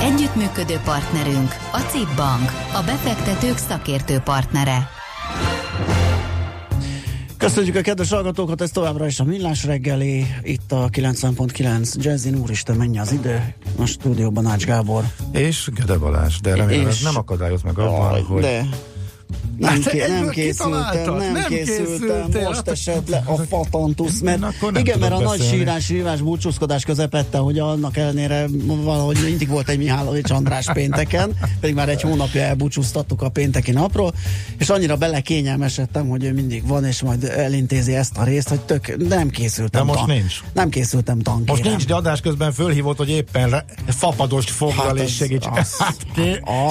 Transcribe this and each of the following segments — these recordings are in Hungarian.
Együttműködő partnerünk a CIP Bank, a befektetők szakértő partnere. Köszönjük a kedves hallgatókat, ez továbbra is a Millás reggeli, itt a 90.9 Jazzin, úristen, mennyi az idő, a stúdióban Ács Gábor. És Gede Balázs, de remélem És- ez nem akadályoz meg abban, hogy... De nem, Hát ké- nem készültem, nem, nem készültem, most esett le a fatantusz, mert nem igen, mert a tudok nagy beszélni. sírás, sírás, búcsúzkodás közepette, hogy annak ellenére valahogy mindig volt egy Mihálovics András pénteken, pedig már egy hónapja elbúcsúztattuk a pénteki napról, és annyira belekényelmesedtem, hogy ő mindig van, és majd elintézi ezt a részt, hogy tök, nem készültem. De most tan- nincs. Nem készültem tankérem. Most nincs, de adás közben fölhívott, hogy éppen fapadost foggal Hát és az- segíts. az- Hát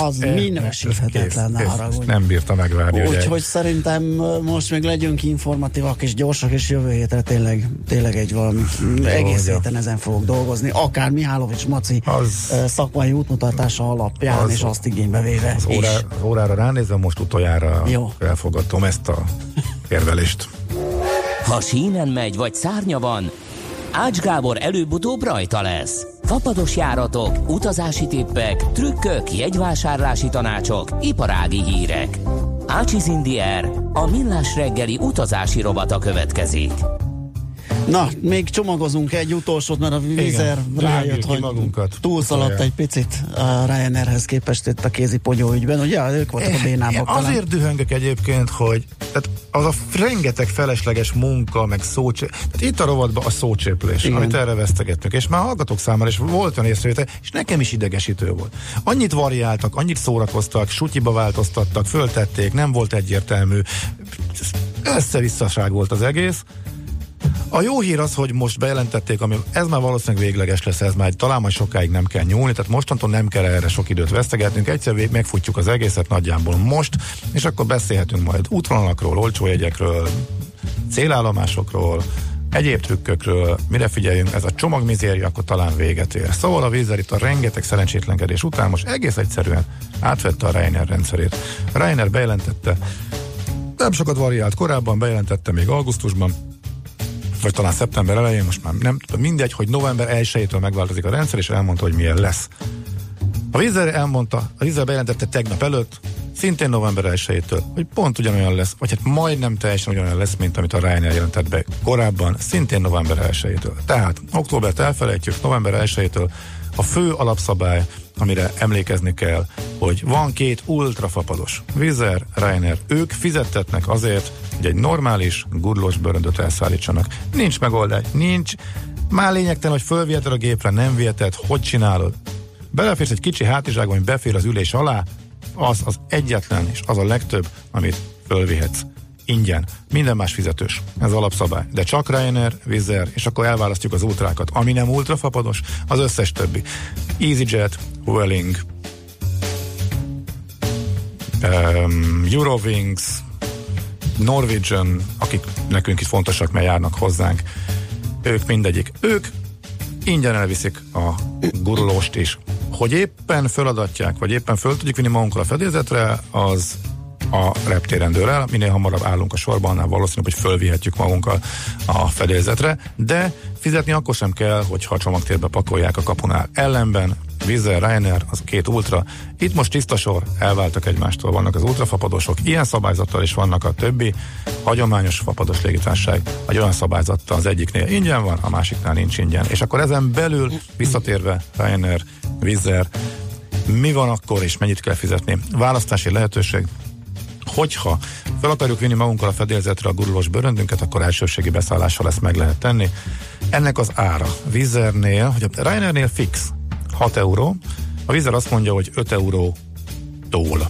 az Eh, minősíthetetlen, ne kész, kész. Bírta megvárni. hogy Úgyhogy szerintem most még legyünk informatívak és gyorsak, és jövő hétre tényleg, tényleg egy valami egész jó. héten ezen fogok dolgozni, akár Mihálovics Maci Az- szakmai útmutatása alapján, Az- és azt igénybe véve Az, órá, az órára ránézem, most utoljára Jó. elfogadtom ezt a érvelést. Ha sínen megy, vagy szárnya van, Ács Gábor előbb-utóbb rajta lesz. Fapados járatok, utazási tippek, trükkök, jegyvásárlási tanácsok, iparági hírek. Ácsiz Indier, a millás reggeli utazási rovata következik. Na, még csomagozunk egy utolsót, mert a vízer rájött, hogy magunkat. túlszaladt egy picit a Ryanairhez képest itt a kézi pogyó ügyben. Ugye, ők voltak a bénábbak Én talán. azért dühöngök egyébként, hogy tehát az a rengeteg felesleges munka, meg szócsé... Tehát itt a rovatban a szócséplés, Igen. amit erre vesztegetünk, és már hallgatók számára is volt olyan észrevétel, és nekem is idegesítő volt. Annyit variáltak, annyit szórakoztak, sutyiba változtattak, föltették, nem volt egyértelmű, összevisszaság volt az egész, a jó hír az, hogy most bejelentették, ami ez már valószínűleg végleges lesz, ez már talán majd sokáig nem kell nyúlni, tehát mostantól nem kell erre sok időt vesztegetnünk, egyszer vég- megfutjuk az egészet nagyjából most, és akkor beszélhetünk majd útvonalakról, olcsó jegyekről, célállomásokról, egyéb trükkökről, mire figyeljünk, ez a csomagmizéria akkor talán véget ér. Szóval a vízzel itt a rengeteg szerencsétlenkedés után most egész egyszerűen átvette a Reiner rendszerét. Reiner bejelentette, nem sokat variált korábban, bejelentette még augusztusban, vagy talán szeptember elején, most már nem tudom, mindegy, hogy november 1-től megváltozik a rendszer, és elmondta, hogy milyen lesz. A vízer elmondta, a vízer bejelentette tegnap előtt, szintén november 1-től, hogy pont ugyanolyan lesz, vagy hát majdnem teljesen ugyanolyan lesz, mint amit a Ryanair jelentett be korábban, szintén november 1-től. Tehát októbert elfelejtjük, november 1-től a fő alapszabály, amire emlékezni kell, hogy van két ultrafapados, Vizer, Ryanair, ők fizettetnek azért, hogy egy normális, gurlós bőröndöt elszállítsanak. Nincs megoldás, nincs, már lényegtelen, hogy fölviheted a gépre, nem viheted, hogy csinálod. Beleférsz egy kicsi hátizsákba, ami befér az ülés alá, az az egyetlen, és az a legtöbb, amit fölvihetsz. Ingyen. Minden más fizetős. Ez alapszabály. De csak Ryanair, Air, és akkor elválasztjuk az ultrákat. Ami nem ultrafapados, az összes többi. EasyJet, Vueling, um, Eurowings, Norwegian, akik nekünk itt fontosak, mert járnak hozzánk, ők mindegyik. Ők ingyen elviszik a gurulóst is. Hogy éppen föladatják, vagy éppen föl tudjuk vinni magunkkal a fedélzetre, az a reptéren dől el, minél hamarabb állunk a sorban, annál valószínűbb, hogy fölvihetjük magunkkal a fedélzetre, de fizetni akkor sem kell, hogyha a csomagtérbe pakolják a kapunál. Ellenben Air, Ryanair, az két ultra. Itt most tiszta sor, elváltak egymástól, vannak az ultrafapadosok, ilyen szabályzattal is vannak a többi hagyományos fapados légitársaság, egy olyan szabályzattal az egyiknél ingyen van, a másiknál nincs ingyen. És akkor ezen belül visszatérve Wizz Air, mi van akkor és mennyit kell fizetni? Választási lehetőség, hogyha fel akarjuk vinni magunkkal a fedélzetre a gurulós bőröndünket, akkor elsőségi beszállással ezt meg lehet tenni. Ennek az ára Vizernél, hogy a Ryanairnél fix 6 euró, a Vizer azt mondja, hogy 5 euró tól.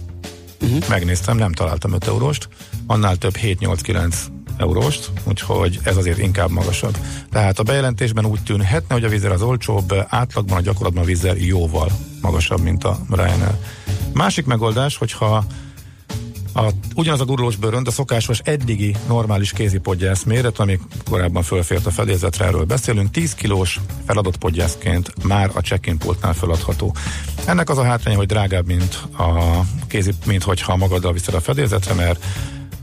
Uh-huh. Megnéztem, nem találtam 5 euróst, annál több 7-8-9 euróst, úgyhogy ez azért inkább magasabb. Tehát a bejelentésben úgy tűnhetne, hogy a Vizer az olcsóbb, átlagban a gyakorlatban a Vizer jóval magasabb, mint a Ryanair. Másik megoldás, hogyha a, ugyanaz a gurulós bőrönd a szokásos eddigi normális kézipodgyász méret, ami korábban fölfért a fedélzetre, erről beszélünk, 10 kilós feladott podgyászként már a check-in pultnál feladható. Ennek az a hátránya, hogy drágább, mint a kézi, mint hogyha magaddal viszed a fedélzetre, mert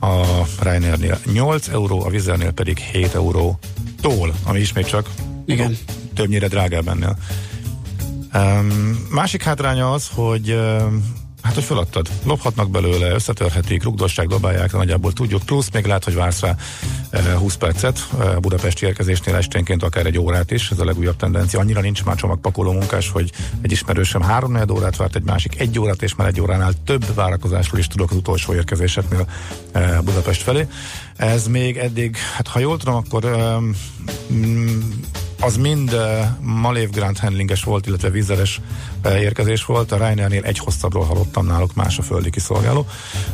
a Ryanairnél 8 euró, a Vizernél pedig 7 euró tól, ami ismét csak Igen. többnyire drágább ennél. Um, másik hátránya az, hogy um, Hát, hogy feladtad. Lophatnak belőle, összetörhetik, rugdosság, dobálják, nagyjából tudjuk. Plusz még lehet, hogy vársz rá 20 percet a budapesti érkezésnél esténként akár egy órát is, ez a legújabb tendencia. Annyira nincs már csomagpakoló munkás, hogy egy ismerősem három órát várt, egy másik egy órát, és már egy óránál több várakozásról is tudok az utolsó érkezéseknél Budapest felé. Ez még eddig, hát ha jól tudom, akkor um, az mind uh, Malév Grand Handlinges volt, illetve vízeres uh, érkezés volt. A Ryanairnél egy hosszabbról hallottam náluk más a földi kiszolgáló,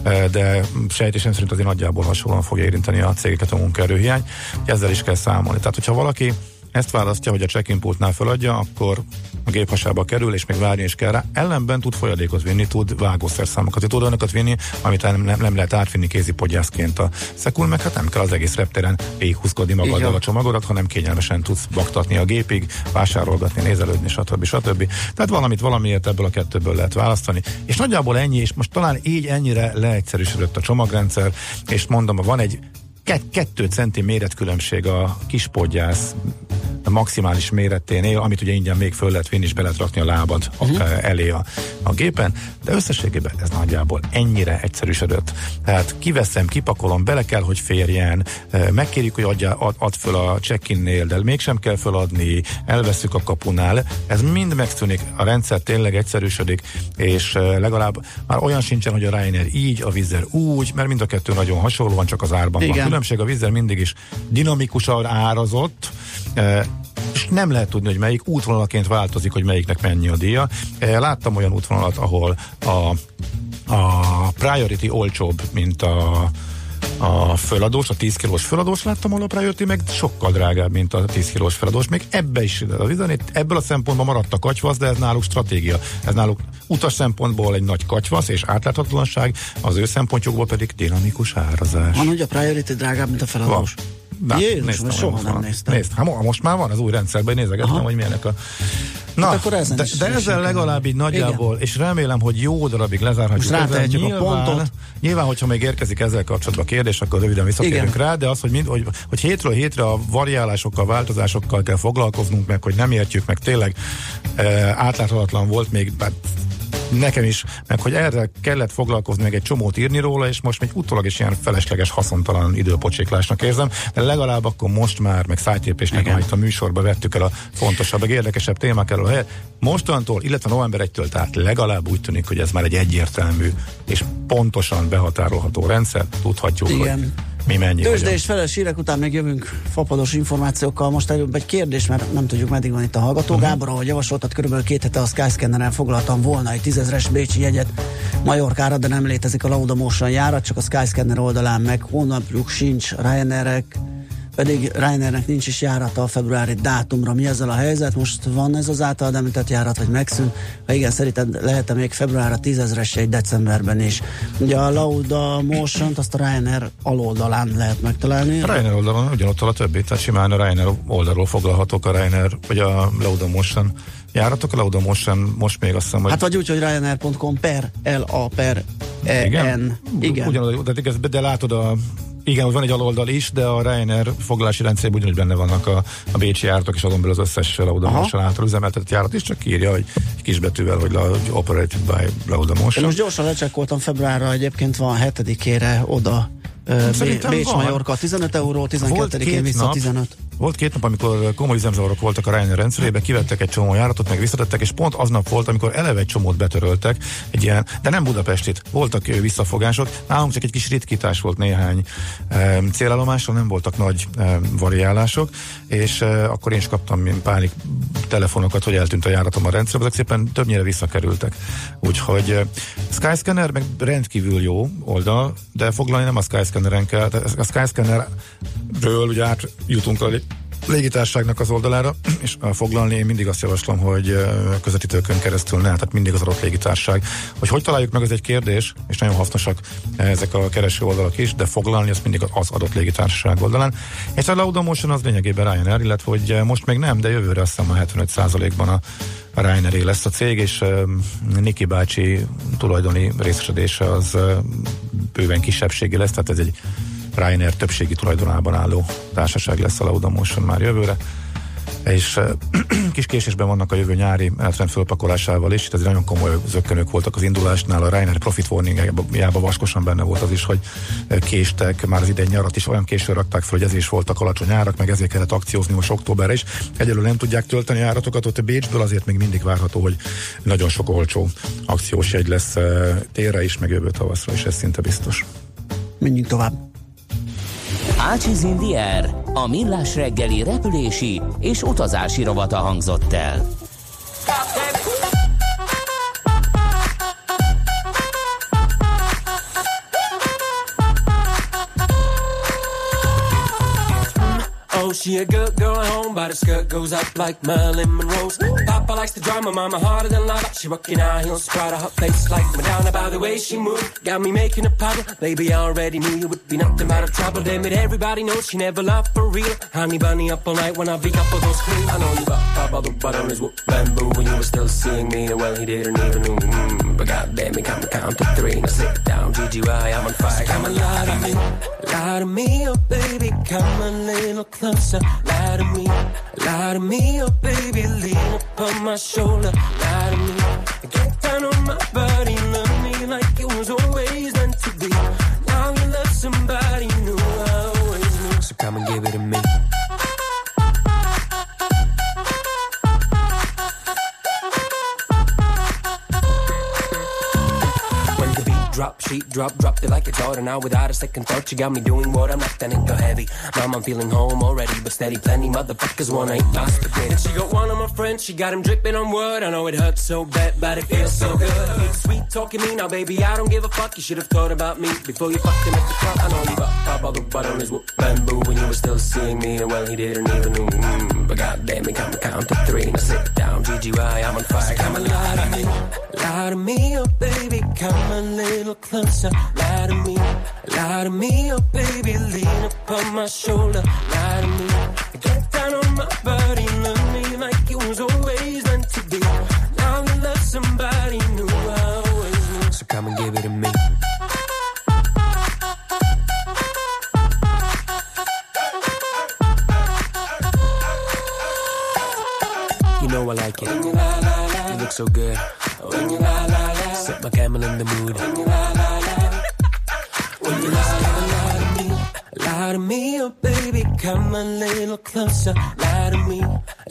uh, de sejtésem szerint azért nagyjából hasonlóan fogja érinteni a cégeket a munkaerőhiány. Ezzel is kell számolni. Tehát, hogyha valaki ezt választja, hogy a check-in pultnál feladja, akkor a géphasába kerül, és még várni is kell rá. Ellenben tud folyadékot vinni, tud vágószerszámokat, tud olyanokat vinni, amit nem, nem, nem lehet átvinni kézi podgyászként a szekul, meg hát nem kell az egész reptéren végighúzkodni magaddal a csomagodat, hanem kényelmesen tudsz baktatni a gépig, vásárolgatni, nézelődni, stb. stb. Tehát valamit valamiért ebből a kettőből lehet választani. És nagyjából ennyi, és most talán így ennyire leegyszerűsödött a csomagrendszer, és mondom, van egy kettő centi méretkülönbség a kispodgyász a maximális méreténél, amit ugye ingyen még föl lehet vinni, és be lehet rakni a lábad uh-huh. elé a, a gépen, de összességében ez nagyjából ennyire egyszerűsödött. Tehát kiveszem, kipakolom, bele kell, hogy férjen, megkérjük, hogy adja, ad, ad föl a check-innél, de mégsem kell föladni, elveszük a kapunál, ez mind megszűnik, a rendszer tényleg egyszerűsödik, és legalább már olyan sincsen, hogy a Ryanair így, a Vizer úgy, mert mind a kettő nagyon hasonlóan, csak az árban Igen. van különbség, a Vizer mindig is dinamikusan árazott, és nem lehet tudni, hogy melyik útvonalaként változik, hogy melyiknek mennyi a díja. Láttam olyan útvonalat, ahol a, a priority olcsóbb, mint a a föladós, a 10 kilós föladós láttam, a Priority meg sokkal drágább, mint a 10 kilós föladós. Még ebbe is, ebből a szempontból maradt a katyvasz, de ez náluk stratégia. Ez náluk utas szempontból egy nagy katyvasz és átláthatatlanság, az ő szempontjukból pedig dinamikus árazás. Van, hogy a Priority drágább, mint a feladós? Van. Na, Jézus, néztem, soha nem van. néztem. Nézd, hát most már van az új rendszerben, nézegettem, Aha. hogy milyenek a... Na, hát akkor ezen de, is de ezzel legalább így nagyjából, Igen. és remélem, hogy jó darabig lezárhatjuk. Most rátehetjük a pontot. Nyilván, hogyha még érkezik ezzel kapcsolatban kérdés, akkor röviden visszatérünk rá, de az, hogy, mind, hogy, hogy hétről hétre a variálásokkal, változásokkal kell foglalkoznunk, meg hogy nem értjük, meg tényleg e, átláthatatlan volt még, bár nekem is, meg hogy erre kellett foglalkozni, meg egy csomót írni róla, és most még utólag is ilyen felesleges, haszontalan időpocséklásnak érzem, de legalább akkor most már, meg szájtépésnek, amit a műsorba vettük el a fontosabb, meg érdekesebb témák erről a helyet. Mostantól, illetve november 1-től, tehát legalább úgy tűnik, hogy ez már egy egyértelmű és pontosan behatárolható rendszer, tudhatjuk, Igen. hogy mi mennyi? Tőzsde és feles hírek után még jövünk fapados információkkal. Most előbb egy kérdés, mert nem tudjuk, meddig van itt a hallgató. Uh-huh. Gábor, ahogy javasoltad, körülbelül két hete a Skyscanneren foglaltam volna egy tízezres Bécsi jegyet Majorkára, de nem létezik a Lauda Motion járat, csak a Skyscanner oldalán meg hónapjuk sincs Ryanairek pedig Reinernek nincs is járata a februári dátumra. Mi ezzel a helyzet? Most van ez az által említett járat, vagy megszűnt? Ha igen, szerinted lehet -e még februárra tízezres egy decemberben is. Ugye a Lauda motion azt a Ryanair aloldalán lehet megtalálni. A Ryanair oldalon ugyanott a többi, tehát simán a Ryanair oldalról foglalhatók a Ryanair, vagy a Lauda Motion járatok, a Lauda Motion most még azt hiszem, hogy... Hát vagy úgy, hogy Ryanair.com per L-A per E-N. Igen. Ugyanaz, de, de látod a igen, hogy van egy aloldal is, de a Ryanair foglalási rendszerében ugyanúgy benne vannak a, a Bécsi járatok, és azon belül az összes Lauda Motion által üzemeltetett járat is, csak írja, hogy egy kisbetűvel, hogy, la, hogy operated by Lauda Motion. Én most gyorsan lecsekkoltam februárra, egyébként van hetedikére oda Bécs Majorka 15 euró, 12-én vissza nap, 15. Volt két nap, amikor komoly üzemzavarok voltak a Ryanair rendszerében, kivettek egy csomó járatot, meg visszatettek, és pont aznap volt, amikor eleve egy csomót betöröltek, egy ilyen, de nem Budapestit, voltak visszafogások, nálunk csak egy kis ritkítás volt néhány e, célállomásról, nem voltak nagy e, variálások, és e, akkor én is kaptam pánik telefonokat, hogy eltűnt a járatom a rendszerbe, ezek szépen többnyire visszakerültek. Úgyhogy e, Skyscanner meg rendkívül jó oldal, de foglalni nem a Skyscanner Skyscanneren kell, a Skyscannerről ugye átjutunk a légitárságnak az oldalára, és foglalni én mindig azt javaslom, hogy közvetítőkön keresztül ne, tehát mindig az adott légitárság. Hogy hogy találjuk meg, ez egy kérdés, és nagyon hasznosak ezek a kereső oldalak is, de foglalni azt mindig az adott légitársaság oldalán. És a Laudamotion az lényegében Ryanair, illetve hogy most még nem, de jövőre azt hiszem a 75%-ban a a Ryanair lesz a cég, és uh, Niki bácsi tulajdoni részesedése az uh, bőven kisebbségi lesz, tehát ez egy Ryanair többségi tulajdonában álló társaság lesz a Laudamotion már jövőre és kis késésben vannak a jövő nyári eltrend fölpakolásával is, ez nagyon komoly zökkenők voltak az indulásnál, a Reiner Profit Warning-jában vaskosan benne volt az is, hogy késtek, már az idei nyarat is olyan későn rakták fel, hogy ezért is voltak alacsony árak, meg ezért kellett akciózni most októberre is. Egyelőre nem tudják tölteni áratokat ott a Bécsből, azért még mindig várható, hogy nagyon sok olcsó akciós jegy lesz térre is, meg jövő tavaszra is, ez szinte biztos. Menjünk tovább. Ácsiz Indier, a millás reggeli repülési és utazási rovata hangzott el. She a good girl at home, but her skirt goes up like Marilyn Monroe's. Papa likes the drama, mama harder than lava. She rockin' out heels, of her face like Madonna by the way she moved. Got me making a puddle, baby, I already knew you would be nothing but a trouble. Damn it, everybody knows she never loved for real. Honey bunny up all night when I be up for those queens. I know you got papa the on his bamboo when you were still seeing me. Well, he didn't even know. Mm, but goddamn, he come to count to three. Now sit down, GGY, I'm on fire. Come a lie to me, lie to me, oh baby, come a little closer closer. Lie to me, lie to me, oh baby, lean upon my shoulder. Lie to me, get down on my body, love me like it was always meant to be. Now you love somebody new, I always knew. So come and give it to me. Drop, sheet drop, dropped it like a daughter. Now without a second thought, you got me doing what I'm not, then it go heavy. Mom, I'm feeling home already, but steady, plenty motherfuckers wanna eat my spaghetti. And she got one of my friends, she got him dripping on wood. I know it hurts so bad, but it feels so good. Sweet talking me now, baby, I don't give a fuck. You should have thought about me before you him at the club. I know you got pop all the butt on his bamboo when you were still seeing me. And well, he didn't even know. Mm, but goddamn, he come to count to three. Now sit down, GGY, I'm on fire. Come and lie to me, lie to me, oh baby, come a little closer. Lie to me, lie to me, oh baby, lean upon my shoulder. Lie to me, get down on my body, love me like it was always meant to be. Now you love somebody new, I always knew. So come and give it to me. You know I like it. You look so good. Set my camel in the mood. When you lie, lie, lie When you lie, lie to me, lie to me, oh baby, come a little closer. Lie to me,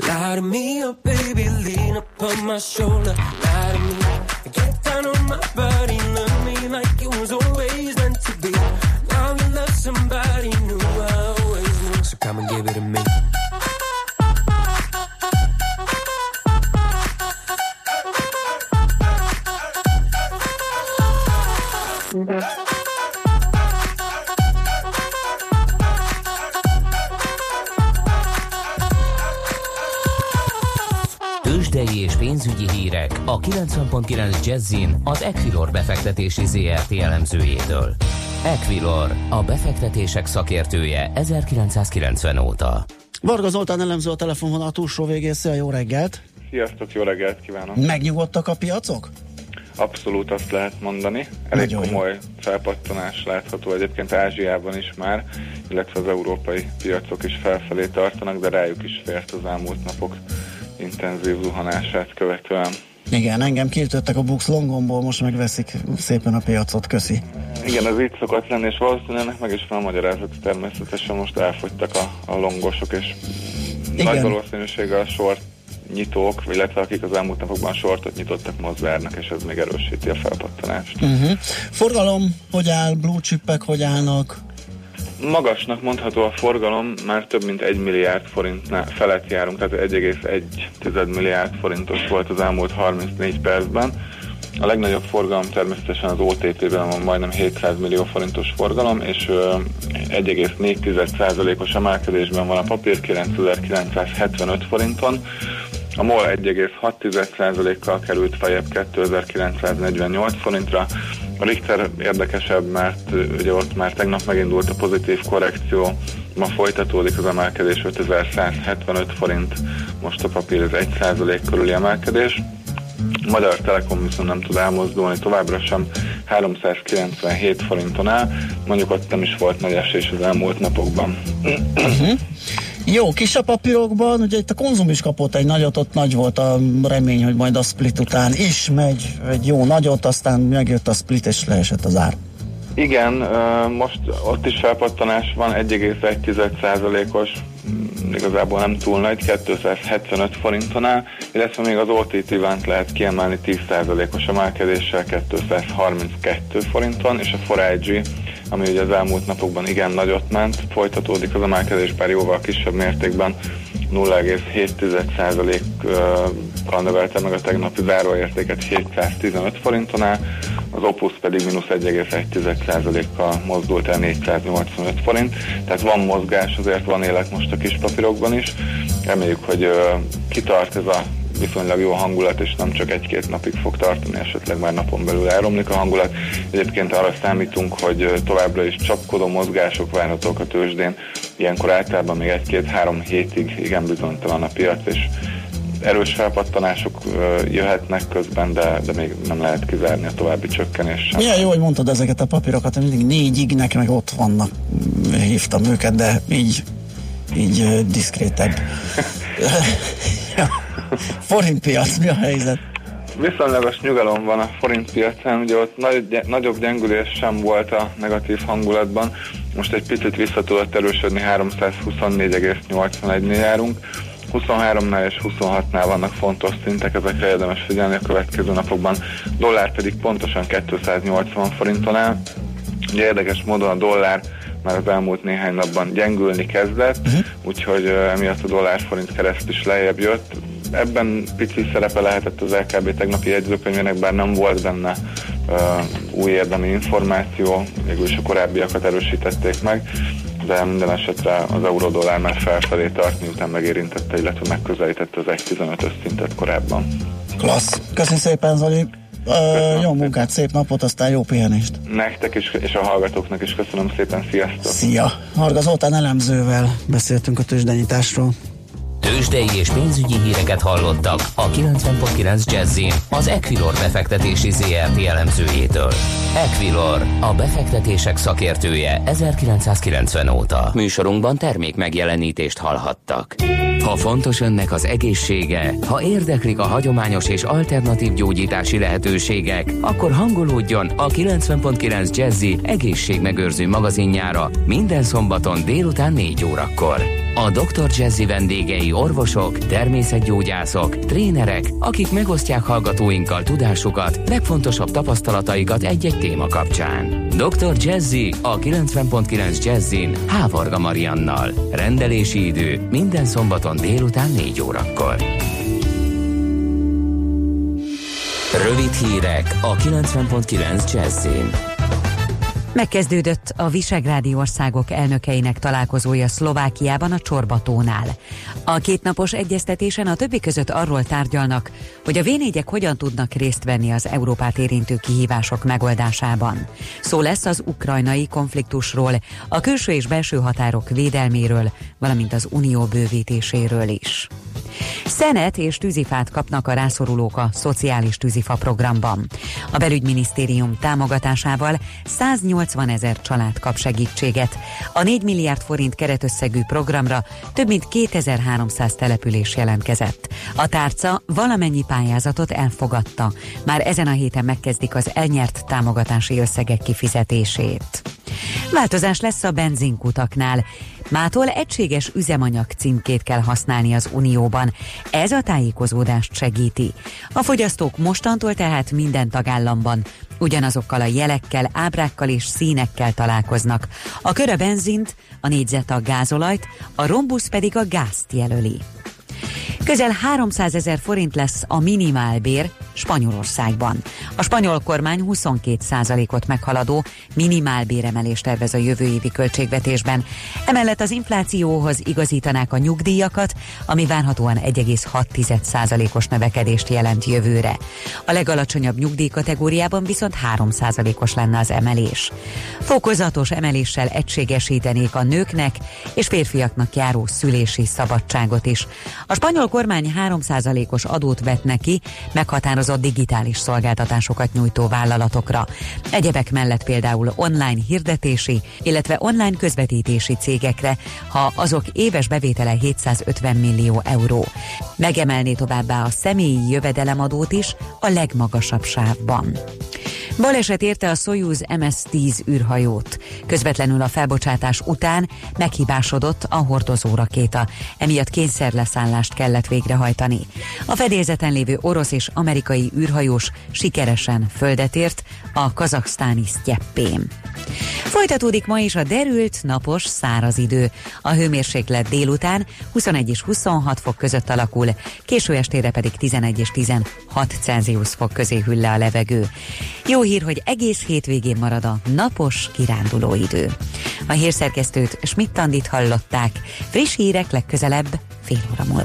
lie to me, oh baby, lean upon my shoulder. Lie to me, get down on my body, love me like it was always meant to be. Now you love somebody a 90.9 Jazzin az Equilor befektetési ZRT elemzőjétől. Equilor, a befektetések szakértője 1990 óta. Varga Zoltán elemző a telefonvonal túlsó végén, szia, jó reggelt! Sziasztok, jó reggelt kívánok! Megnyugodtak a piacok? Abszolút azt lehet mondani. Elég Nagyon jó. komoly felpattanás látható egyébként Ázsiában is már, illetve az európai piacok is felfelé tartanak, de rájuk is fért az elmúlt napok intenzív zuhanását követően. Igen, engem kiütöttek a Bux Longomból, most megveszik szépen a piacot, köszi. Igen, ez így szokott lenni, és valószínűleg ennek meg is van a magyarázat, természetesen most elfogytak a, a longosok, és Igen. nagy valószínűséggel sort nyitók, illetve akik az elmúlt napokban sortot nyitottak, most zárnak, és ez még erősíti a felpattanást. Uh-huh. Forgalom, hogy áll, blue chipek, hogy állnak? Magasnak mondható a forgalom, már több mint 1 milliárd forintnál felett járunk, tehát 1,1 milliárd forintos volt az elmúlt 34 percben. A legnagyobb forgalom természetesen az OTP-ben van majdnem 700 millió forintos forgalom, és 1,4%-os emelkedésben van a papír 9975 forinton, a MOL 1,6%-kal került fejebb 2948 forintra. A Richter érdekesebb, mert ugye ott már tegnap megindult a pozitív korrekció, ma folytatódik az emelkedés 5175 forint, most a papír az 1% körüli emelkedés. Magyar Telekom viszont nem tud elmozdulni továbbra sem 397 forinton áll, mondjuk ott nem is volt nagy esés az elmúlt napokban. Uh-huh. Jó, kis a papírokban, ugye itt a konzum is kapott egy nagyot, ott nagy volt a remény, hogy majd a split után is megy egy jó nagyot, aztán megjött a split és leesett az ár. Igen, most ott is felpattanás van, 1,1%-os, mm, igazából nem túl nagy, 275 forintonál, illetve még az OTT vánt lehet kiemelni 10%-os emelkedéssel 232 forinton, és a 4 ami ugye az elmúlt napokban igen nagyot ment, folytatódik az emelkedés, bár jóval kisebb mértékben. 0,7%-kal növelte meg a tegnapi záróértéket 715 forintonál, az Opus pedig mínusz 1,1%-kal mozdult el 485 forint, tehát van mozgás, azért van élet most a kis papírokban is. Reméljük, hogy kitart ez a viszonylag jó hangulat, és nem csak egy-két napig fog tartani, esetleg már napon belül elromlik a hangulat. Egyébként arra számítunk, hogy továbbra is csapkodó mozgások várhatók a tőzsdén. Ilyenkor általában még egy-két-három hétig igen bizonytalan a piac, és erős felpattanások jöhetnek közben, de, de még nem lehet kizárni a további csökkenés sem. Milyen jó, hogy mondtad ezeket a papírokat, mindig négyig nekem meg ott vannak, hívtam őket, de így, így diszkrétebb. Forintpiac, mi a helyzet? Viszonylagos nyugalom van a forintpiacán, ugye ott nagy, nagyobb gyengülés sem volt a negatív hangulatban, most egy picit vissza tudott erősödni, 324,81-nél járunk, 23-nál és 26-nál vannak fontos szintek, ezekre érdemes figyelni a következő napokban, dollár pedig pontosan 280 forinton áll. Ugye érdekes módon a dollár már az elmúlt néhány napban gyengülni kezdett, uh-huh. úgyhogy emiatt a dollár-forint kereszt is lejjebb jött. Ebben pici szerepe lehetett az LKB tegnapi jegyzőkönyvének, bár nem volt benne uh, új érdemi információ, végül a korábbiakat erősítették meg, de minden esetre az euró-dollár már felfelé tart, miután megérintette, illetve megközelítette az 1.15-ös szintet korábban. Klassz. Köszönöm szépen, Zoli. Köszönöm jó munkát, szép napot, aztán jó pihenést. Nektek is, és a hallgatóknak is köszönöm szépen, sziasztok! Szia! Harga Zoltán elemzővel beszéltünk a tőzsdenyításról. Tőzsdei és pénzügyi híreket hallottak a 90.9 jazz az Equilor befektetési ZRT elemzőjétől. Equilor, a befektetések szakértője 1990 óta. Műsorunkban termék megjelenítést hallhattak. Ha fontos önnek az egészsége, ha érdeklik a hagyományos és alternatív gyógyítási lehetőségek, akkor hangolódjon a 90.9 Jazzy egészségmegőrző magazinjára minden szombaton délután 4 órakor. A Dr. Jazzy vendégei orvosok, természetgyógyászok, trénerek, akik megosztják hallgatóinkkal tudásukat, legfontosabb tapasztalataikat egy-egy téma kapcsán. Dr. Jazzy a 90.9 Jazzin Hávarga Mariannal. Rendelési idő minden szombaton délután 4 órakor. Rövid hírek a 90.9 Jazzin. Megkezdődött a Visegrádi országok elnökeinek találkozója Szlovákiában a Csorbatónál. A kétnapos egyeztetésen a többi között arról tárgyalnak, hogy a v hogyan tudnak részt venni az Európát érintő kihívások megoldásában. Szó lesz az ukrajnai konfliktusról, a külső és belső határok védelméről, valamint az unió bővítéséről is. Szenet és tűzifát kapnak a rászorulók a szociális tűzifa programban. A belügyminisztérium támogatásával 180 ezer család kap segítséget. A 4 milliárd forint keretösszegű programra több mint 2300 település jelentkezett. A tárca valamennyi pályázatot elfogadta. Már ezen a héten megkezdik az elnyert támogatási összegek kifizetését. Változás lesz a benzinkutaknál. Mától egységes üzemanyag címkét kell használni az Unióban. Ez a tájékozódást segíti. A fogyasztók mostantól tehát minden tagállamban ugyanazokkal a jelekkel, ábrákkal és színekkel találkoznak. A kör a benzint, a négyzet a gázolajt, a rombusz pedig a gázt jelöli. Közel 300 ezer forint lesz a minimálbér, Spanyolországban. A spanyol kormány 22%-ot meghaladó minimálbéremelést tervez a jövő évi költségvetésben. Emellett az inflációhoz igazítanák a nyugdíjakat, ami várhatóan 1,6%-os növekedést jelent jövőre. A legalacsonyabb nyugdíjkategóriában viszont 3%-os lenne az emelés. Fokozatos emeléssel egységesítenék a nőknek és férfiaknak járó szülési szabadságot is. A spanyol kormány 3%-os adót vet neki meghatározott digitális szolgáltatásokat nyújtó vállalatokra. Egyebek mellett például online hirdetési, illetve online közvetítési cégekre, ha azok éves bevétele 750 millió euró. Megemelné továbbá a személyi jövedelemadót is a legmagasabb sávban. Baleset érte a Soyuz MS-10 űrhajót. Közvetlenül a felbocsátás után meghibásodott a hordozó rakéta, emiatt kényszerleszállást kellett végrehajtani. A fedélzeten lévő orosz és amerikai űrhajós sikeresen földet ért a kazaksztáni sztyeppén. Folytatódik ma is a derült, napos, száraz idő. A hőmérséklet délután 21 és 26 fok között alakul, késő estére pedig 11 és 16 Celsius fok közé hűl le a levegő. Jó hír, hogy egész hétvégén marad a napos, kiránduló idő. A hírszerkesztőt Schmidt-Tandit hallották. Friss hírek legközelebb fél óra múlva.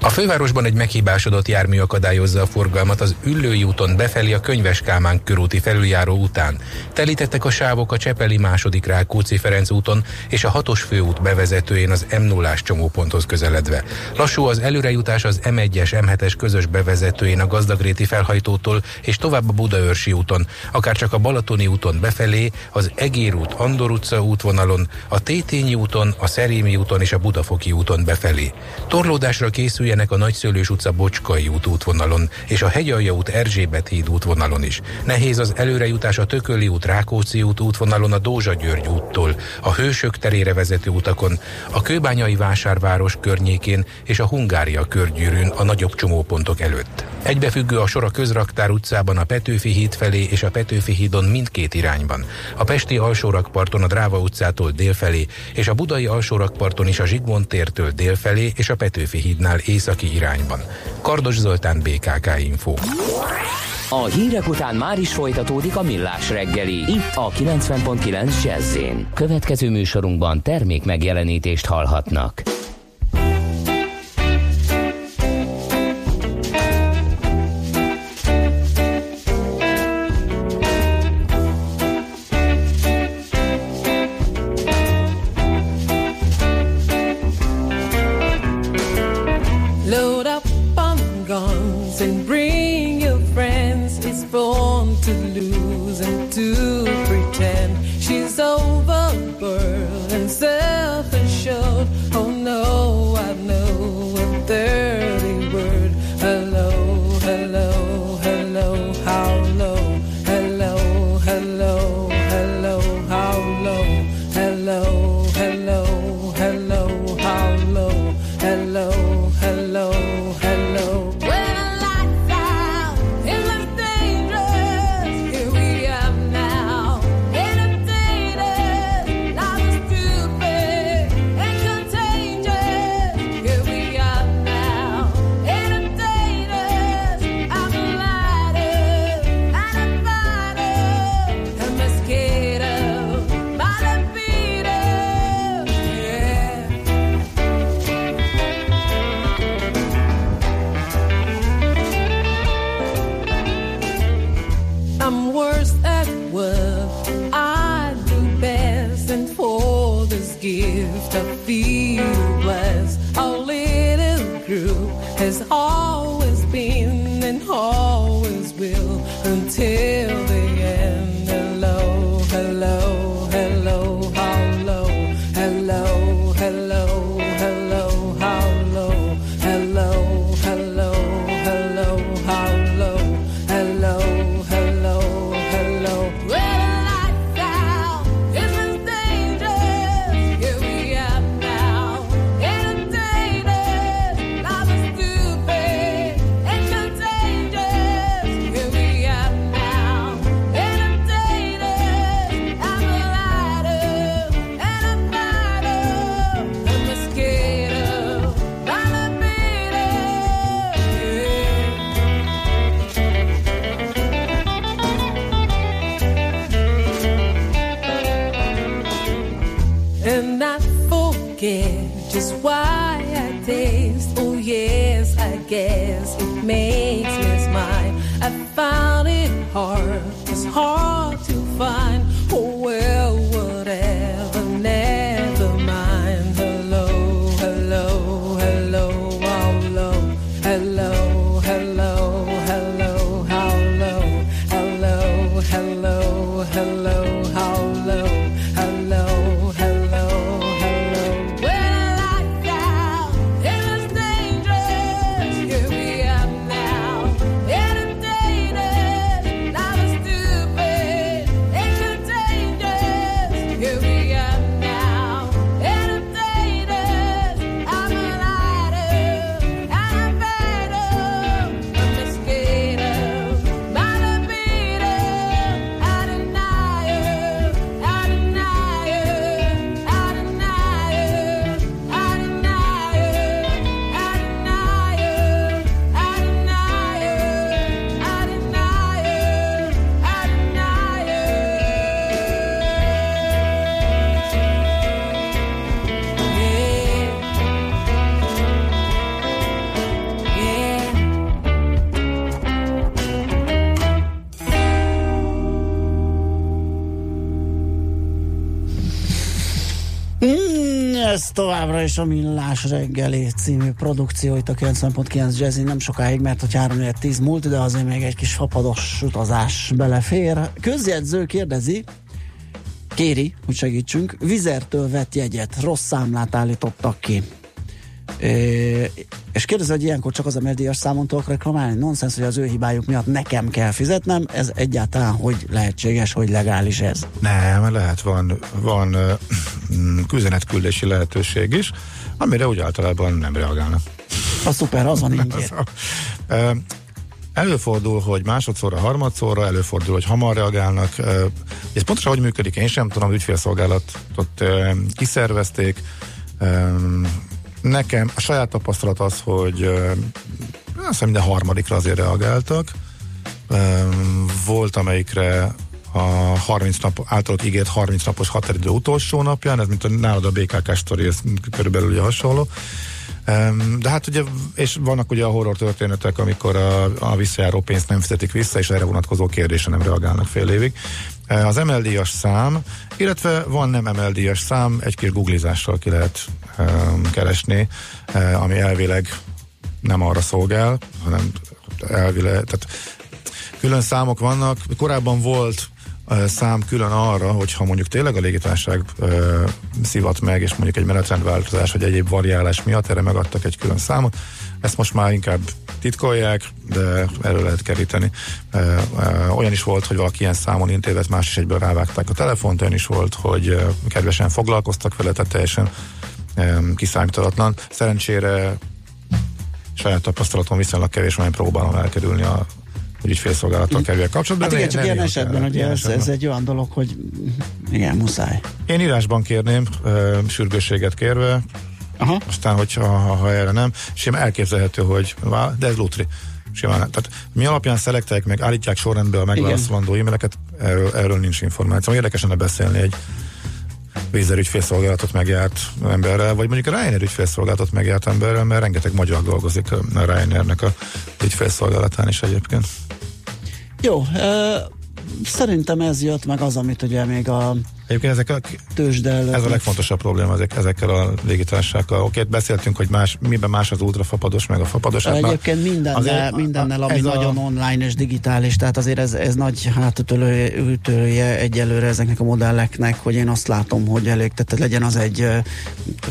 a fővárosban egy meghibásodott jármű akadályozza a forgalmat az Üllői úton befelé a Könyves Kálmán körúti felüljáró után. Telítettek a sávok a Csepeli második Rákóczi Ferenc úton és a hatos főút bevezetőjén az m 0 csomóponthoz közeledve. Lassú az előrejutás az M1-es, M7-es közös bevezetőjén a Gazdagréti felhajtótól és tovább a Budaörsi úton, akár csak a Balatoni úton befelé, az Egér út, Andor utca útvonalon, a Tétényi úton, a Szerémi úton és a Budafoki úton befelé. Torlódásra készüljen legyenek a Nagyszőlős utca Bocskai út útvonalon és a Hegyalja út Erzsébet híd útvonalon is. Nehéz az előrejutás a Tököli út Rákóczi út útvonalon a Dózsa György úttól, a Hősök terére vezető utakon, a Kőbányai vásárváros környékén és a Hungária körgyűrűn a nagyobb csomópontok előtt. Egybefüggő a sor a Közraktár utcában a Petőfi híd felé és a Petőfi hídon mindkét irányban. A Pesti alsórakparton a Dráva utcától délfelé és a Budai alsórakparton is a Zsigmond tértől délfelé és a Petőfi hídnál északi irányban. Kardos Zoltán BKK Info. A hírek után már is folytatódik a millás reggeli. Itt a 90.9 jazz Következő műsorunkban termék megjelenítést hallhatnak. just why I taste. Oh, yes, I guess it makes me smile. I found it hard, it's hard to find. Továbbra is a Millás reggeli című produkció itt a 90.9 Jazzy nem sokáig, mert hogy 3 10 múlt, de azért még egy kis fapados utazás belefér. Közjegyző kérdezi, kéri, hogy segítsünk, vizertől vett jegyet, rossz számlát állítottak ki. É, és kérdezi, hogy ilyenkor csak az a díjas számon tudok reklamálni. Nonsens, hogy az ő hibájuk miatt nekem kell fizetnem. Ez egyáltalán hogy lehetséges, hogy legális ez? Nem, lehet, van, van uh, üzenetküldési lehetőség is, amire úgy általában nem reagálnak. A szuper, az van ingyen. Előfordul, hogy másodszorra, harmadszorra, előfordul, hogy hamar reagálnak. Ez pontosan hogy működik, én sem tudom, ügyfélszolgálatot kiszervezték. Nekem a saját tapasztalat az, hogy azt hiszem minden harmadikra azért reagáltak. Volt, amelyikre a 30 nap, általuk ígért 30 napos határidő utolsó napján, ez mint a, nálad a BKK sztori, ez körülbelül ugye hasonló. De hát ugye, és vannak ugye a horror történetek, amikor a, a visszajáró pénzt nem fizetik vissza, és erre vonatkozó kérdésre nem reagálnak fél évig. Az MLD-as szám, illetve van nem MLD-as szám, egy kis googlizással ki lehet um, keresni, uh, ami elvileg nem arra szolgál, hanem elvileg, tehát külön számok vannak. Korábban volt szám külön arra, hogyha mondjuk tényleg a légitársaság ö, szivat meg, és mondjuk egy menetrendváltozás vagy egyéb variálás miatt erre megadtak egy külön számot. Ezt most már inkább titkolják, de erről lehet keríteni. Ö, ö, olyan is volt, hogy valaki ilyen számon intézett, más is egyből rávágták a telefont, olyan is volt, hogy ö, kedvesen foglalkoztak vele, tehát teljesen ö, kiszámítalatlan. Szerencsére saját tapasztalatom viszonylag kevés, mert próbálom elkerülni a ügyfélszolgálattal kerüljek kapcsolatban. Hát igen, csak ilyen esetben, ilyen ez, ez egy olyan dolog, hogy igen, muszáj. Én írásban kérném, ö, sürgősséget kérve, Aha. aztán, hogyha ha, ha erre nem, simán elképzelhető, hogy de ez lutri. Simán, tehát mi alapján szelektelják meg, állítják sorrendbe a megválaszolandó e-maileket, erről, erről nincs információ. Érdekes lenne beszélni egy vízer ügyfélszolgálatot megjárt emberrel, vagy mondjuk a Ryanair ügyfélszolgálatot megjárt emberrel, mert rengeteg magyar dolgozik a Ryanairnek a ügyfélszolgálatán is egyébként. Jó, ö, szerintem ez jött meg az, amit ugye még a Egyébként ezek a, ez a legfontosabb probléma ezek, ezekkel a légitársakkal. Oké, beszéltünk, hogy más, miben más az ultrafapados, meg a fapados. Hát Egyébként mindennel, azért mindennel ami ez a- nagyon online és digitális, tehát azért ez, ez nagy hátutölője ütője egyelőre ezeknek a modelleknek, hogy én azt látom, hogy elég, tehát legyen az egy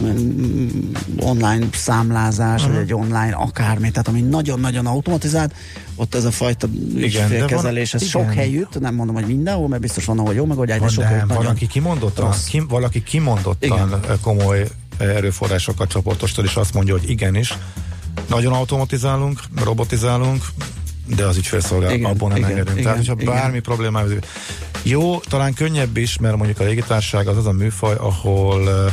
én, online számlázás, Mhm. vagy egy online akármi, tehát ami nagyon-nagyon automatizált, ott ez a fajta ügyfélkezelés, ez igen. sok helyütt, nem mondom, hogy mindenhol, mert biztos van, ahol jó megoldás, de sok nem, helyütt van, nagyon aki kimondottan, kim, valaki kimondottan Igen. komoly erőforrásokat csoportosítod, és azt mondja, hogy igenis, nagyon automatizálunk, robotizálunk, de az ügyfélszolgálat abból nem igen, engedünk. igen, Tehát, hogyha igen. bármi problémája, jó, talán könnyebb is, mert mondjuk a légitársaság az az a műfaj, ahol ö,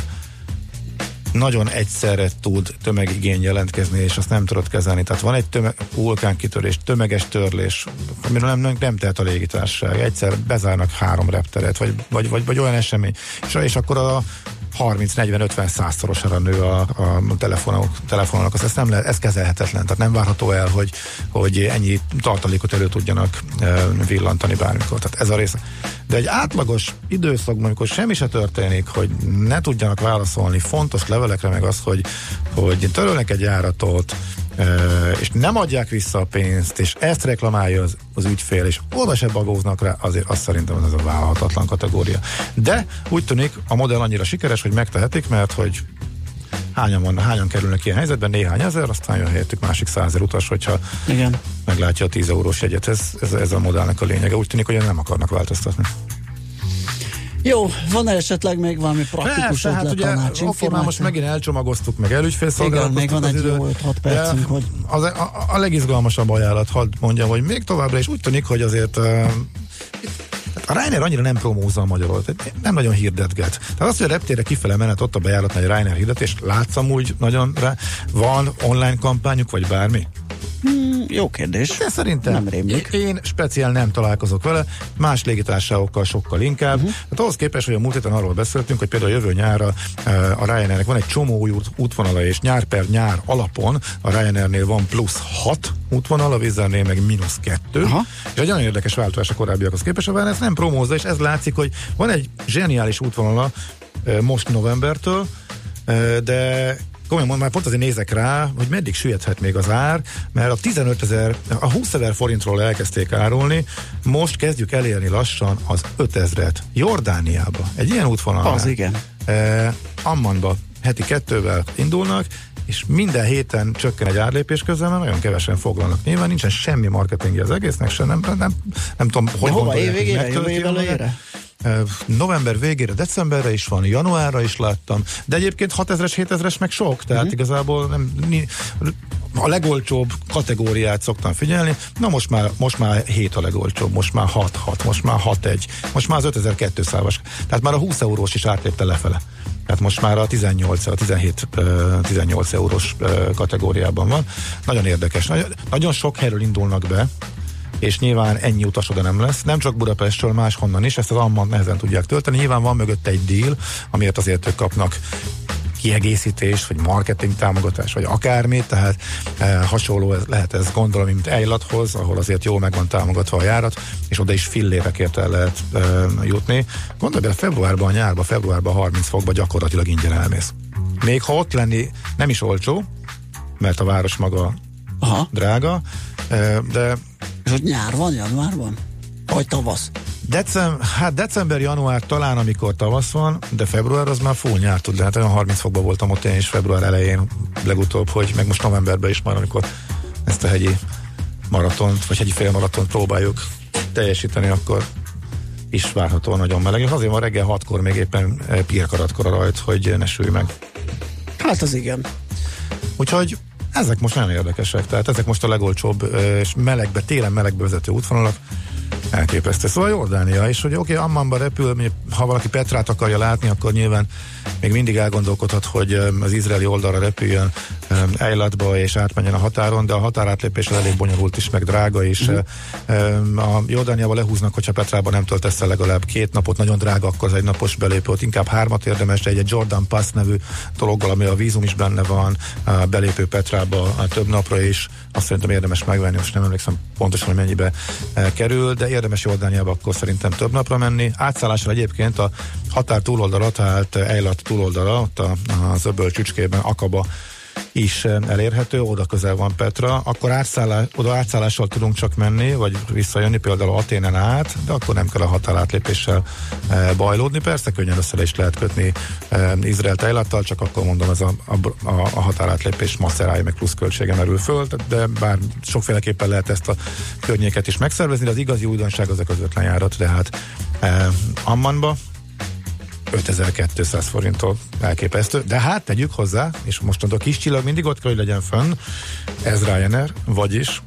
nagyon egyszerre tud tömegigény jelentkezni, és azt nem tudod kezelni. Tehát van egy tömeg, vulkánkitörés, tömeges törlés, amiről nem, nem, tehet a légitársaság. Egyszer bezárnak három repteret, vagy, vagy, vagy, vagy olyan esemény. És, és akkor a 30-40-50 százszorosára nő a, a telefonok, telefonok, az ezt nem lehet, ez kezelhetetlen, tehát nem várható el, hogy, hogy ennyi tartalékot elő tudjanak villantani bármikor. Tehát ez a része. De egy átlagos időszakban, amikor semmi se történik, hogy ne tudjanak válaszolni fontos levelekre, meg az, hogy, hogy törölnek egy járatot, és nem adják vissza a pénzt, és ezt reklamálja az, az ügyfél, és oda se bagóznak rá, azért azt szerintem ez a vállalhatatlan kategória. De úgy tűnik, a modell annyira sikeres, hogy megtehetik, mert hogy hányan, van, hányan kerülnek ilyen helyzetben, néhány ezer, aztán jön helyettük másik százer utas, hogyha Igen. meglátja a 10 eurós jegyet. Ez, ez, ez a modellnek a lényege. Úgy tűnik, hogy nem akarnak változtatni. Jó, van esetleg még valami praktikus Persze, hát ötlet, ugye, tanács, oké, már most megint elcsomagoztuk, meg előgyfélszolgáltattuk. Igen, még van egy jó 5-6 percünk, De hogy- Az, a, a, legizgalmasabb ajánlat, hadd mondjam, hogy még továbbra is úgy tűnik, hogy azért uh, a Reiner annyira nem promózza a magyarot, nem nagyon hirdetget. Tehát az, hogy a reptére kifele menet ott a bejáratnál egy Reiner hirdetés, látsz amúgy nagyon rá, van online kampányuk, vagy bármi? Jó kérdés. De szerintem Nem rémlik. én speciál nem találkozok vele, más légitársaságokkal sokkal inkább. Uh-huh. Hát ahhoz képest, hogy a múlt héten arról beszéltünk, hogy például jövő nyárra uh, a Ryanairnek van egy csomó új út, útvonala, és nyár per nyár alapon a Ryanairnél van plusz 6 útvonal, a Vizzernél meg mínusz 2. Aha. És egy nagyon érdekes változás a korábbiakhoz képest, a ezt nem promózza, és ez látszik, hogy van egy zseniális útvonala uh, most novembertől, uh, de komolyan mondom, már pont azért nézek rá, hogy meddig süllyedhet még az ár, mert a 15 ezer, a 20 ezer forintról elkezdték árulni, most kezdjük elérni lassan az 5 ezret. Jordániába. Egy ilyen útvonal. Az igen. Eh, Ammanba heti kettővel indulnak, és minden héten csökken egy árlépés közben, mert nagyon kevesen foglalnak. Nyilván nincsen semmi marketingje az egésznek, sem nem, nem, nem, nem tudom, hogy hova, gondolják, év végére, hogy jövő év elejére? November végére, decemberre is van, januárra is láttam, de egyébként 6000-es, 7000-es meg sok, tehát uh-huh. igazából nem, a legolcsóbb kategóriát szoktam figyelni, na most már, most már 7 a legolcsóbb, most már 6-6, most már 6-1, most már az 5200-as, tehát már a 20 eurós is átlépte lefele. Tehát most már a 18, a 17, ö, 18 eurós kategóriában van. Nagyon érdekes. Nagyon, nagyon sok helyről indulnak be, és nyilván ennyi utas oda nem lesz, nem csak Budapestről, máshonnan is, ezt az Ammant nehezen tudják tölteni. Nyilván van mögött egy deal, amiért azért ők kapnak kiegészítés, vagy marketing támogatás, vagy akármi, tehát e, hasonló ez, lehet ez gondolom, mint Ejlathoz, ahol azért jól meg van támogatva a járat, és oda is fillérekért el lehet e, jutni. Gondolj bele, februárban, nyárban, februárban 30 fokba gyakorlatilag ingyen elmész. Még ha ott lenni nem is olcsó, mert a város maga Aha. drága, e, de És hogy nyár van, január van? Vagy tavasz? Decem, hát december, január talán, amikor tavasz van, de február az már full nyár tud lehet. Olyan 30 fokban voltam ott én is február elején legutóbb, hogy meg most novemberben is már, amikor ezt a hegyi maratont, vagy hegyi félmaratont próbáljuk teljesíteni, akkor is várható nagyon meleg. És azért van reggel 6-kor még éppen eh, pirkaratkor a rajt, hogy ne sülj meg. Hát az igen. Úgyhogy ezek most nagyon érdekesek, tehát ezek most a legolcsóbb és melegbe, télen melegbe vezető útvonalak. Elképesztő. Szóval Jordánia is, hogy oké, okay, Ammanba repül, ha valaki Petrát akarja látni, akkor nyilván még mindig elgondolkodhat, hogy az izraeli oldalra repüljön Eilatba és átmenjen a határon, de a határátlépés elég bonyolult is, meg drága is. Mm. A Jordániába lehúznak, hogyha Petrában nem töltesz el legalább két napot, nagyon drága, akkor az egy napos belépő, ott inkább hármat érdemes, de egy, egy Jordan Pass nevű dologgal, ami a vízum is benne van, belépő Petrába a több napra is, azt szerintem érdemes megvenni, most nem emlékszem pontosan, hogy mennyibe e, kerül, de érdemes Jordániába akkor szerintem több napra menni. Átszállással egyébként a határ túloldala, tehát Eilat túloldala, ott az öböl csücskében, Akaba is eh, elérhető, oda közel van Petra, akkor átszállás, oda átszállással tudunk csak menni, vagy visszajönni például Aténen át, de akkor nem kell a határátlépéssel e, bajlódni. Persze könnyen össze is lehet kötni e, Izrael tejlattal, csak akkor mondom, ez a, a, a, a határátlépés maszerája, meg plusz költsége merül föl, de bár sokféleképpen lehet ezt a környéket is megszervezni, de az igazi újdonság az a közvetlen járat, tehát e, Ammanba, 5200 forinttól elképesztő, de hát tegyük hozzá, és mostantól kis csillag mindig ott kell, hogy legyen fönn, ez Ryanair, vagyis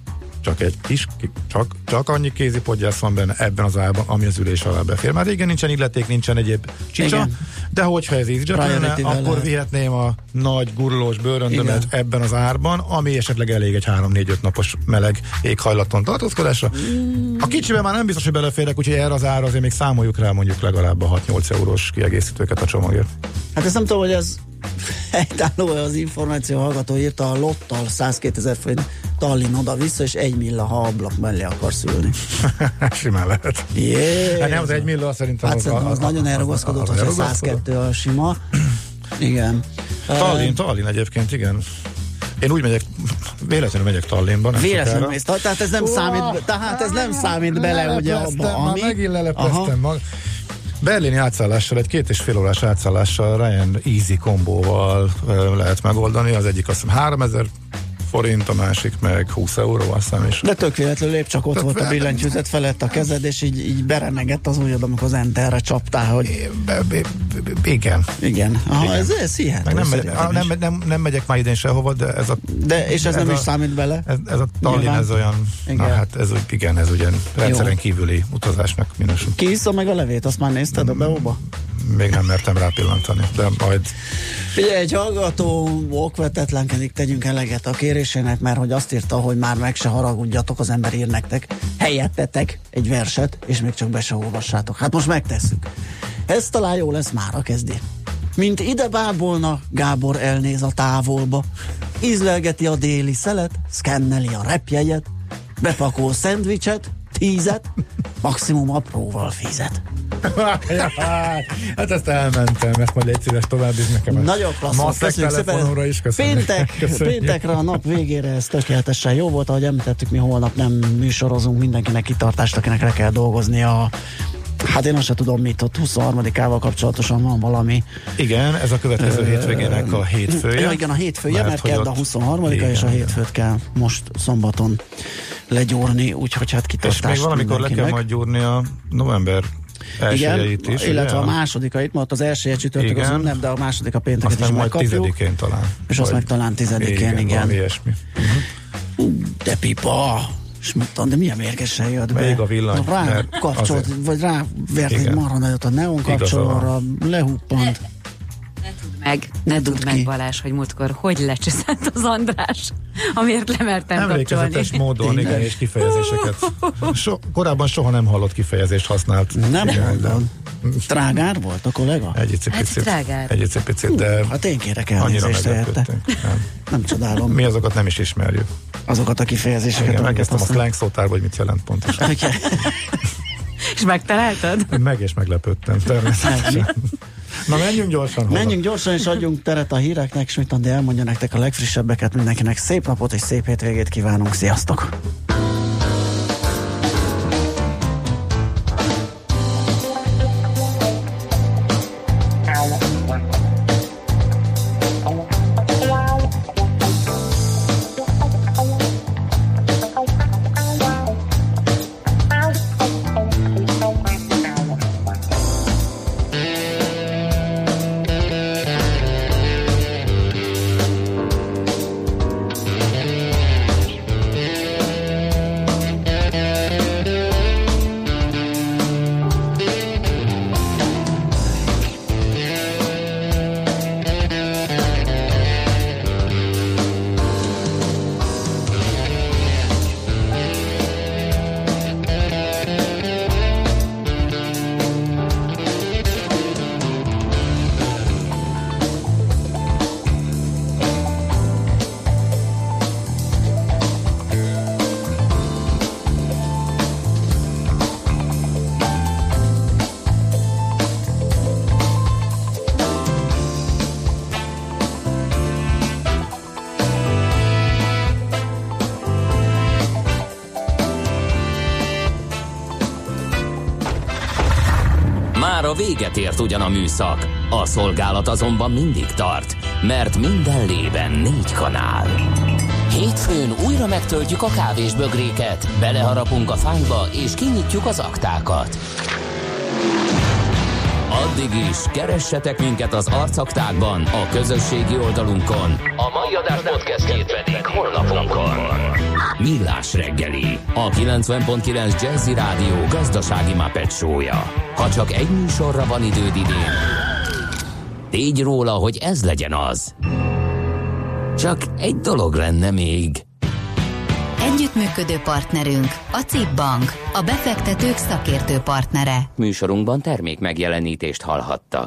csak egy kis, csak, csak annyi kézipodgyász van benne ebben az árban, ami az ülés alá befér. Már régen nincsen illeték, nincsen egyéb csicsa, Igen. de hogyha ez EasyJet lenne, akkor vihetném a nagy gurulós bőröndömet Igen. ebben az árban, ami esetleg elég egy 3-4-5 napos meleg éghajlaton tartózkodásra. A kicsiben már nem biztos, hogy beleférek, úgyhogy erre az ára azért még számoljuk rá mondjuk legalább a 6-8 eurós kiegészítőket a csomagért. Hát ezt nem tudom, hogy ez helytálló az információ hallgató írta a lottal 102 ezer forint Tallinn oda-vissza, és egy milla, ha ablak mellé akarsz ülni. Simán lehet. Jé, Hát nem, az egy millió szerintem Hát az, szerintem az, nagyon az- az hogy a elrugaszkodott. 102 a sima. Igen. Tallinn, Tallinn egyébként, igen. Én úgy megyek, véletlenül megyek Tallinnba. nem Véletlenül mész, tehát ez nem számít, tehát ez nem számít bele, ugye abba, ami... Megint lelepleztem mag. Berlini átszállással, egy két és fél órás átszállással Ryan Easy kombóval lehet megoldani. Az egyik azt hiszem 3000 forint, a másik meg 20 euró, azt hiszem is. De tök véletlenül épp csak ott Tehát volt a billentyűzet felett a kezed, és így, így berenegett az ujjad, amikor az enterre csaptál, hogy igen. igen. Aha, Igen. ez, ez hihető. Nem, megy, nem, nem, nem megyek már idén sehova, de ez a, De, és ez, ez nem a- is számít bele? ez, ez a Tallinn, ez olyan, Igen. na hát ez igen, ez ugye rendszeren kívüli utazásnak minősül. Ki iszza meg a levét, azt már nézted a beóba? Még nem mertem rápillantani, de majd Figyelj, egy hallgató okvetetlenkedik, tegyünk eleget a kérésének, mert hogy azt írta, hogy már meg se haragudjatok, az ember ír nektek, helyettetek egy verset, és még csak be se olvassátok. Hát most megtesszük. Ez talán jó lesz, mára kezdi. Mint ide bábolna, Gábor elnéz a távolba. Ízlelgeti a déli szelet, szkenneli a repjegyet, bepakol szendvicset, tízet, maximum apróval fizet. hát ezt elmentem, ezt majd légy szíves tovább is nekem. Nagyon klassz köszönjük szépen. is köszönjük. Péntek, Köszönjük. péntekre a nap végére ez tökéletesen jó volt, ahogy említettük, mi holnap nem műsorozunk, mindenkinek kitartást, akinek le kell dolgozni a Hát én azt sem tudom, mit ott 23-ával kapcsolatosan van valami. Igen, ez a következő hétvégének a hétfője. Ja, igen, a hétfője, mert, hogy kedd a ott- 23 igen, és a hétfőt kell most szombaton legyúrni, úgyhogy hát És kitartást még valamikor le kell majd gyúrni a november igen, is. illetve ugye? a másodikait, mert az első csütörtök az Igen. ünnep, de a második a pénteket is Aztán majd megkapjuk. tizedikén talán. És azt meg talán tizedikén, igen. valami ilyesmi. De pipa! És mondtam, de milyen mérgesen jött be. Még a villany, Rá kapcsolt, azért- vagy rá vert egy Igen. marha nagyot a neon kapcsolóra, lehuppant. Meg, ne tud tudd ki. meg Balázs, hogy múltkor hogy lecseszett az András, amiért lemertem Emlékezetes kapcsolni. módon, Tényleg? igen, és kifejezéseket. So, korábban soha nem hallott kifejezést használt. Nem Igen, mondod. Trágár volt a kollega? Egy icipicit. Hát. Egy icipicit, de Hát én kérek annyira elnézést érte. meglepődtünk. Nem. Nem csodálom Mi azokat nem is ismerjük. azokat a kifejezéseket. Igen, megkezdtem a slang szótárba, hogy mit jelent pontosan. Ugye? És megtaláltad? Meg és meglepődtem, természetesen. Na menjünk gyorsan haza. Menjünk gyorsan és adjunk teret a híreknek, Schmidt Andi elmondja nektek a legfrissebbeket, mindenkinek szép napot és szép hétvégét kívánunk, sziasztok! Véget ért ugyan a műszak, a szolgálat azonban mindig tart, mert minden lében négy kanál. Hétfőn újra megtöltjük a kávés bögréket, beleharapunk a fányba és kinyitjuk az aktákat. Addig is, keressetek minket az arcaktákban, a közösségi oldalunkon. A mai adás podcastjét pedig holnapunkon. Millás reggeli, a 90.9 Jazzy Rádió gazdasági Muppet show-ja. Ha csak egy műsorra van időd idén, tégy róla, hogy ez legyen az. Csak egy dolog lenne még. Együttműködő partnerünk a CIP Bank, a befektetők szakértő partnere. Műsorunkban termék megjelenítést hallhattak.